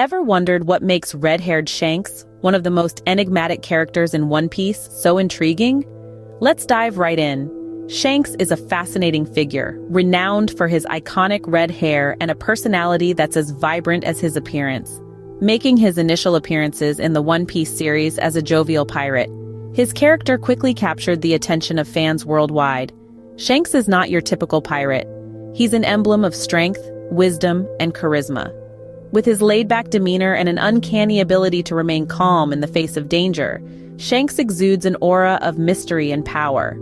Ever wondered what makes red-haired Shanks, one of the most enigmatic characters in One Piece, so intriguing? Let's dive right in. Shanks is a fascinating figure, renowned for his iconic red hair and a personality that's as vibrant as his appearance. Making his initial appearances in the One Piece series as a jovial pirate, his character quickly captured the attention of fans worldwide. Shanks is not your typical pirate. He's an emblem of strength, wisdom, and charisma. With his laid-back demeanor and an uncanny ability to remain calm in the face of danger, Shanks exudes an aura of mystery and power.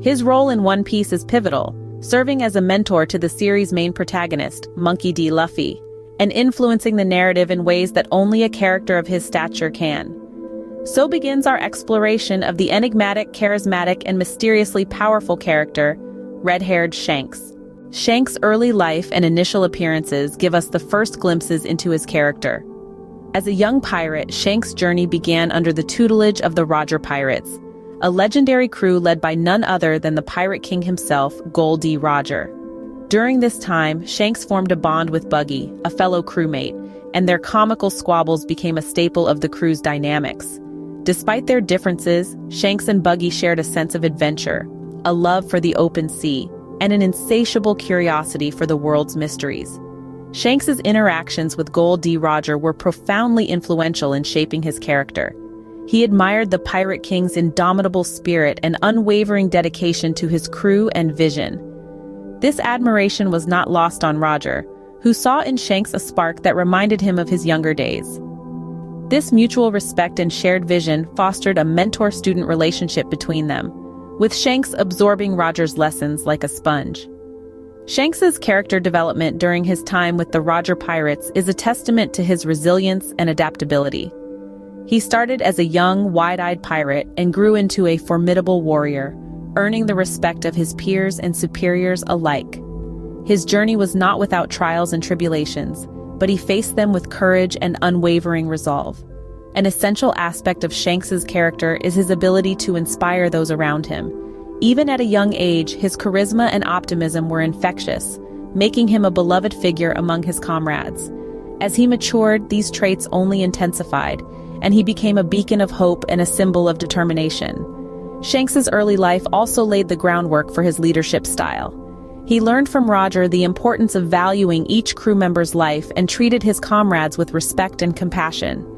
His role in One Piece is pivotal, serving as a mentor to the series' main protagonist, Monkey D. Luffy, and influencing the narrative in ways that only a character of his stature can. So begins our exploration of the enigmatic, charismatic, and mysteriously powerful character, red-haired Shanks. Shanks' early life and initial appearances give us the first glimpses into his character. As a young pirate, Shanks' journey began under the tutelage of the Roger Pirates, a legendary crew led by none other than the Pirate King himself, Gol D. Roger. During this time, Shanks formed a bond with Buggy, a fellow crewmate, and their comical squabbles became a staple of the crew's dynamics. Despite their differences, Shanks and Buggy shared a sense of adventure, a love for the open sea, and an insatiable curiosity for the world's mysteries. Shanks's interactions with Gol D. Roger were profoundly influential in shaping his character. He admired the Pirate King's indomitable spirit and unwavering dedication to his crew and vision. This admiration was not lost on Roger, who saw in Shanks a spark that reminded him of his younger days. This mutual respect and shared vision fostered a mentor-student relationship between them, with Shanks absorbing Roger's lessons like a sponge. Shanks's character development during his time with the Roger Pirates is a testament to his resilience and adaptability. He started as a young, wide-eyed pirate and grew into a formidable warrior, earning the respect of his peers and superiors alike. His journey was not without trials and tribulations, but he faced them with courage and unwavering resolve. An essential aspect of Shanks's character is his ability to inspire those around him. Even at a young age, his charisma and optimism were infectious, making him a beloved figure among his comrades. As he matured, these traits only intensified, and he became a beacon of hope and a symbol of determination. Shanks's early life also laid the groundwork for his leadership style. He learned from Roger the importance of valuing each crew member's life and treated his comrades with respect and compassion.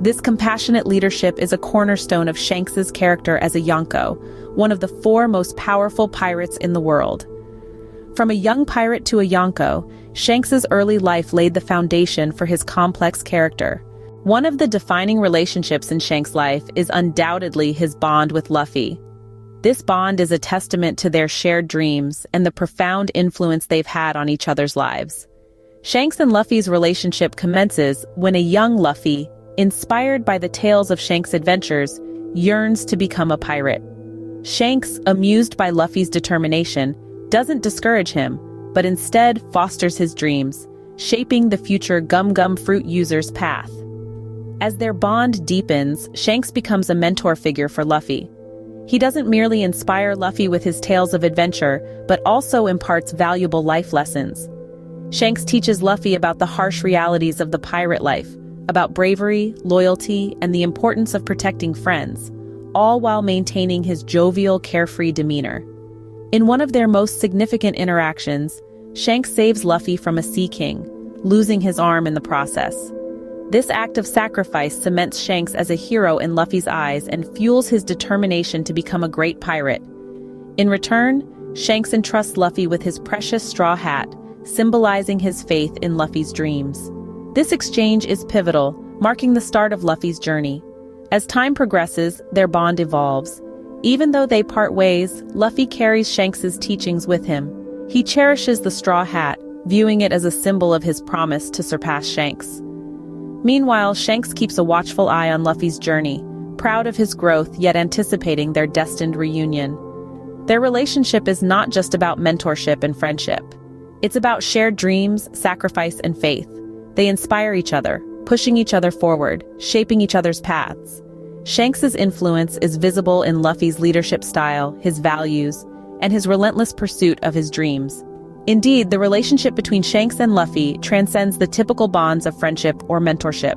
This compassionate leadership is a cornerstone of Shanks's character as a Yonko, one of the four most powerful pirates in the world. From a young pirate to a Yonko, Shanks's early life laid the foundation for his complex character. One of the defining relationships in Shank's life is undoubtedly his bond with Luffy. This bond is a testament to their shared dreams and the profound influence they've had on each other's lives. Shanks and Luffy's relationship commences when a young Luffy, inspired by the tales of Shanks' adventures, yearns to become a pirate. Shanks, amused by Luffy's determination, doesn't discourage him, but instead fosters his dreams, shaping the future Gum Gum Fruit user's path. As their bond deepens, Shanks becomes a mentor figure for Luffy. He doesn't merely inspire Luffy with his tales of adventure, but also imparts valuable life lessons. Shanks teaches Luffy about the harsh realities of the pirate life, about bravery, loyalty, and the importance of protecting friends, all while maintaining his jovial, carefree demeanor. In one of their most significant interactions, Shanks saves Luffy from a Sea King, losing his arm in the process. This act of sacrifice cements Shanks as a hero in Luffy's eyes and fuels his determination to become a great pirate. In return, Shanks entrusts Luffy with his precious straw hat, symbolizing his faith in Luffy's dreams. This exchange is pivotal, marking the start of Luffy's journey. As time progresses, their bond evolves. Even though they part ways, Luffy carries Shanks's teachings with him. He cherishes the straw hat, viewing it as a symbol of his promise to surpass Shanks. Meanwhile, Shanks keeps a watchful eye on Luffy's journey, proud of his growth yet anticipating their destined reunion. Their relationship is not just about mentorship and friendship. It's about shared dreams, sacrifice, and faith. They inspire each other, pushing each other forward, shaping each other's paths. Shanks's influence is visible in Luffy's leadership style, his values, and his relentless pursuit of his dreams. Indeed, the relationship between Shanks and Luffy transcends the typical bonds of friendship or mentorship.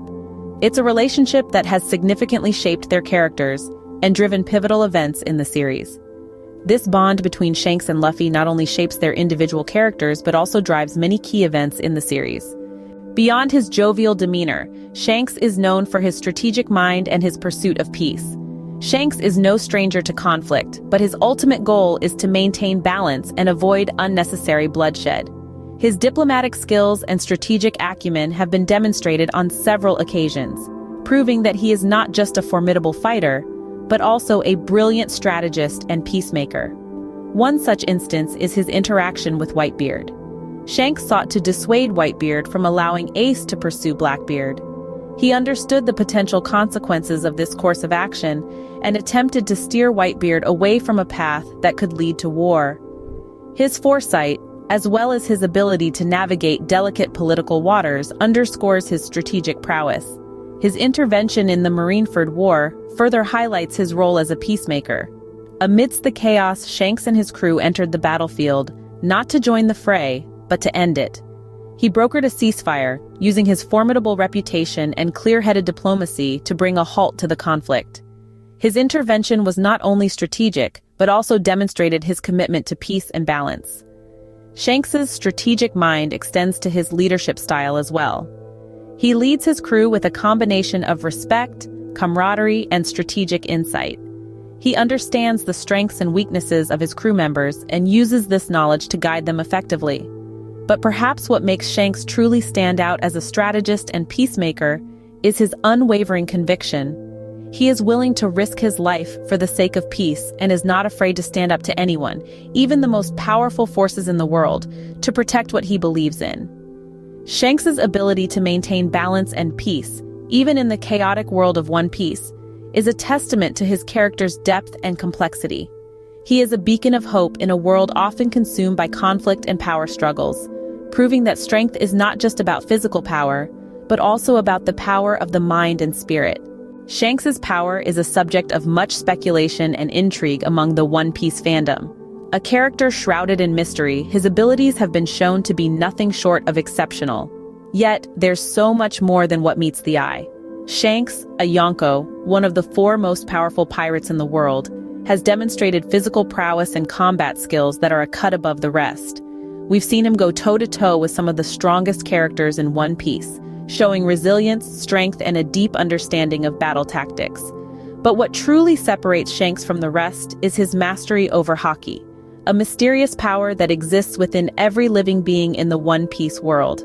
It's a relationship that has significantly shaped their characters and driven pivotal events in the series. This bond between Shanks and Luffy not only shapes their individual characters but also drives many key events in the series. Beyond his jovial demeanor, Shanks is known for his strategic mind and his pursuit of peace. Shanks is no stranger to conflict, but his ultimate goal is to maintain balance and avoid unnecessary bloodshed. His diplomatic skills and strategic acumen have been demonstrated on several occasions, proving that he is not just a formidable fighter, but also a brilliant strategist and peacemaker. One such instance is his interaction with Whitebeard. Shanks sought to dissuade Whitebeard from allowing Ace to pursue Blackbeard. He understood the potential consequences of this course of action and attempted to steer Whitebeard away from a path that could lead to war. His foresight, as well as his ability to navigate delicate political waters, underscores his strategic prowess. His intervention in the Marineford War further highlights his role as a peacemaker. Amidst the chaos, Shanks and his crew entered the battlefield, not to join the fray, but to end it. He brokered a ceasefire, using his formidable reputation and clear-headed diplomacy to bring a halt to the conflict. His intervention was not only strategic, but also demonstrated his commitment to peace and balance. Shanks's strategic mind extends to his leadership style as well. He leads his crew with a combination of respect, camaraderie, and strategic insight. He understands the strengths and weaknesses of his crew members and uses this knowledge to guide them effectively. But perhaps what makes Shanks truly stand out as a strategist and peacemaker is his unwavering conviction. He is willing to risk his life for the sake of peace and is not afraid to stand up to anyone, even the most powerful forces in the world, to protect what he believes in. Shanks's ability to maintain balance and peace, even in the chaotic world of One Piece, is a testament to his character's depth and complexity. He is a beacon of hope in a world often consumed by conflict and power struggles, proving that strength is not just about physical power, but also about the power of the mind and spirit. Shanks's power is a subject of much speculation and intrigue among the One Piece fandom. A character shrouded in mystery, his abilities have been shown to be nothing short of exceptional. Yet, there's so much more than what meets the eye. Shanks, a Yonko, one of the four most powerful pirates in the world, has demonstrated physical prowess and combat skills that are a cut above the rest. We've seen him go toe-to-toe with some of the strongest characters in One Piece, showing resilience, strength, and a deep understanding of battle tactics. But what truly separates Shanks from the rest is his mastery over Haki a mysterious power that exists within every living being in the One Piece world.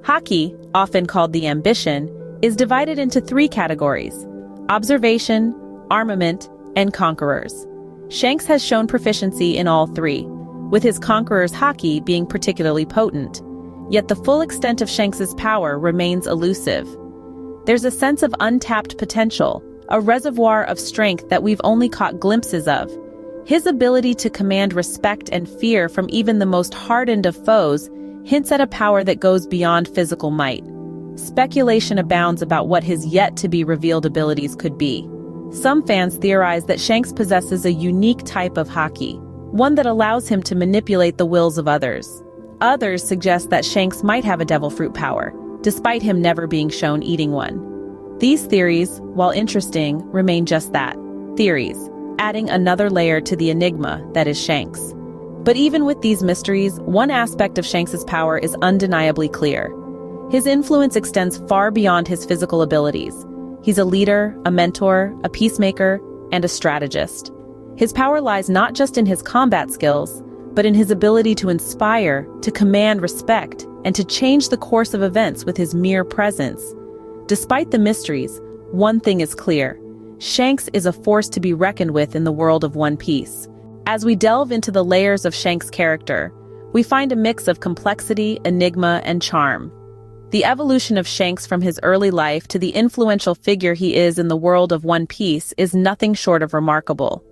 Haki, often called the ambition, is divided into three categories observation, armament, and conquerors. Shanks has shown proficiency in all three, with his conqueror's Haki being particularly potent. Yet the full extent of Shanks's power remains elusive. There's a sense of untapped potential, a reservoir of strength that we've only caught glimpses of, his ability to command respect and fear from even the most hardened of foes hints at a power that goes beyond physical might. Speculation abounds about what his yet-to-be-revealed abilities could be. Some fans theorize that Shanks possesses a unique type of Haki, one that allows him to manipulate the wills of others. Others suggest that Shanks might have a devil fruit power, despite him never being shown eating one. These theories, while interesting, remain just that, theories, adding another layer to the enigma that is Shanks. But even with these mysteries, one aspect of Shanks's power is undeniably clear. His influence extends far beyond his physical abilities. He's a leader, a mentor, a peacemaker, and a strategist. His power lies not just in his combat skills, but in his ability to inspire, to command respect, and to change the course of events with his mere presence. Despite the mysteries, one thing is clear. Shanks is a force to be reckoned with in the world of One Piece. As we delve into the layers of Shanks' character, we find a mix of complexity, enigma, and charm. The evolution of Shanks from his early life to the influential figure he is in the world of One Piece is nothing short of remarkable.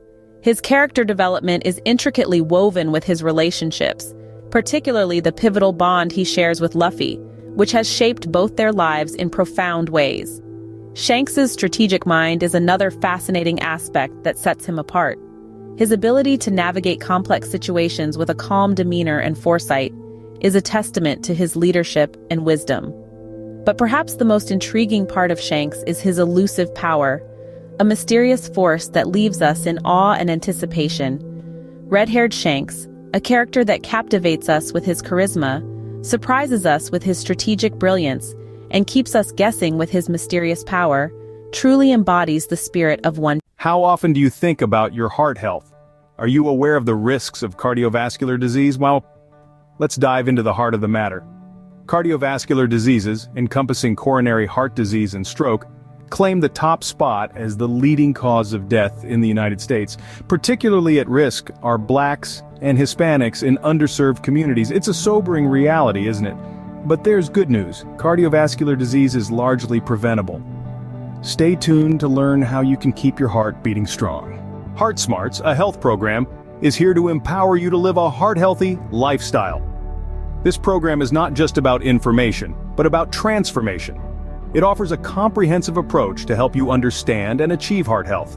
His character development is intricately woven with his relationships, particularly the pivotal bond he shares with Luffy, which has shaped both their lives in profound ways. Shanks's strategic mind is another fascinating aspect that sets him apart. His ability to navigate complex situations with a calm demeanor and foresight is a testament to his leadership and wisdom. But perhaps the most intriguing part of Shanks is his elusive power, a mysterious force that leaves us in awe and anticipation. Red-haired Shanks, a character that captivates us with his charisma, surprises us with his strategic brilliance, and keeps us guessing with his mysterious power, truly embodies the spirit of one. How often do you think about your heart health? Are you aware of the risks of cardiovascular disease? Well, let's dive into the heart of the matter. Cardiovascular diseases, encompassing coronary heart disease and stroke, claim the top spot as the leading cause of death in the United States. Particularly at risk are blacks and Hispanics in underserved communities. It's a sobering reality, isn't it? But there's good news. Cardiovascular disease is largely preventable. Stay tuned to learn how you can keep your heart beating strong. Heart Smarts, a health program, is here to empower you to live a heart-healthy lifestyle. This program is not just about information, but about transformation. It offers a comprehensive approach to help you understand and achieve heart health.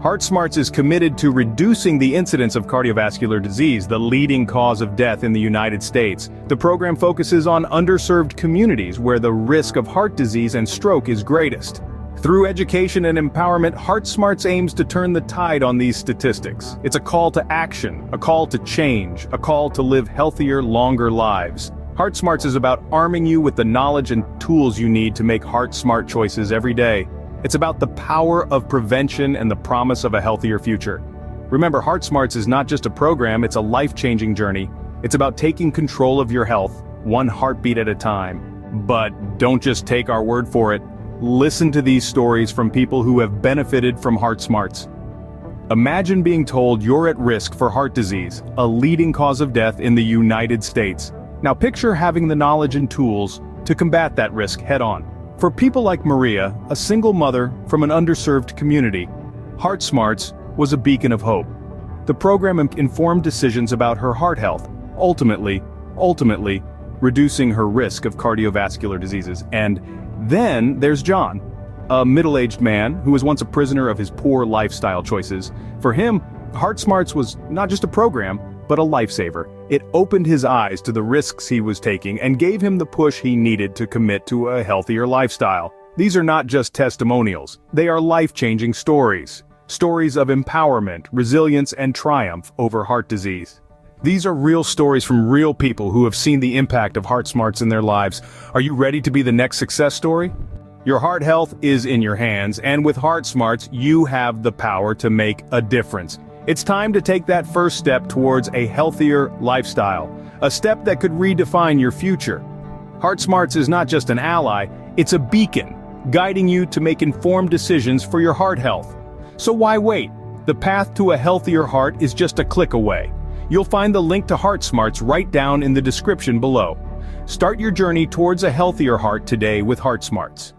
Heart Smarts is committed to reducing the incidence of cardiovascular disease, the leading cause of death in the United States. The program focuses on underserved communities where the risk of heart disease and stroke is greatest. Through education and empowerment, Heart Smarts aims to turn the tide on these statistics. It's a call to action, a call to change, a call to live healthier, longer lives. Heart Smarts is about arming you with the knowledge and tools you need to make heart-smart choices every day. It's about the power of prevention and the promise of a healthier future. Remember, Heart Smarts is not just a program, it's a life-changing journey. It's about taking control of your health, one heartbeat at a time. But don't just take our word for it. Listen to these stories from people who have benefited from Heart Smarts. Imagine being told you're at risk for heart disease, a leading cause of death in the United States. Now picture having the knowledge and tools to combat that risk head-on. For people like Maria, a single mother from an underserved community, Heart Smarts was a beacon of hope. The program informed decisions about her heart health, ultimately, ultimately, reducing her risk of cardiovascular diseases. And then there's John, a middle-aged man who was once a prisoner of his poor lifestyle choices. For him, Heart Smarts was not just a program, but a lifesaver. It opened his eyes to the risks he was taking and gave him the push he needed to commit to a healthier lifestyle. These are not just testimonials, they are life-changing stories. Stories of empowerment, resilience, and triumph over heart disease. These are real stories from real people who have seen the impact of Heart Smarts in their lives. Are you ready to be the next success story? Your heart health is in your hands, and with Heart Smarts, you have the power to make a difference. It's time to take that first step towards a healthier lifestyle, a step that could redefine your future. Heart Smarts is not just an ally, it's a beacon, guiding you to make informed decisions for your heart health. So why wait? The path to a healthier heart is just a click away. You'll find the link to Heart Smarts right down in the description below. Start your journey towards a healthier heart today with Heart Smarts.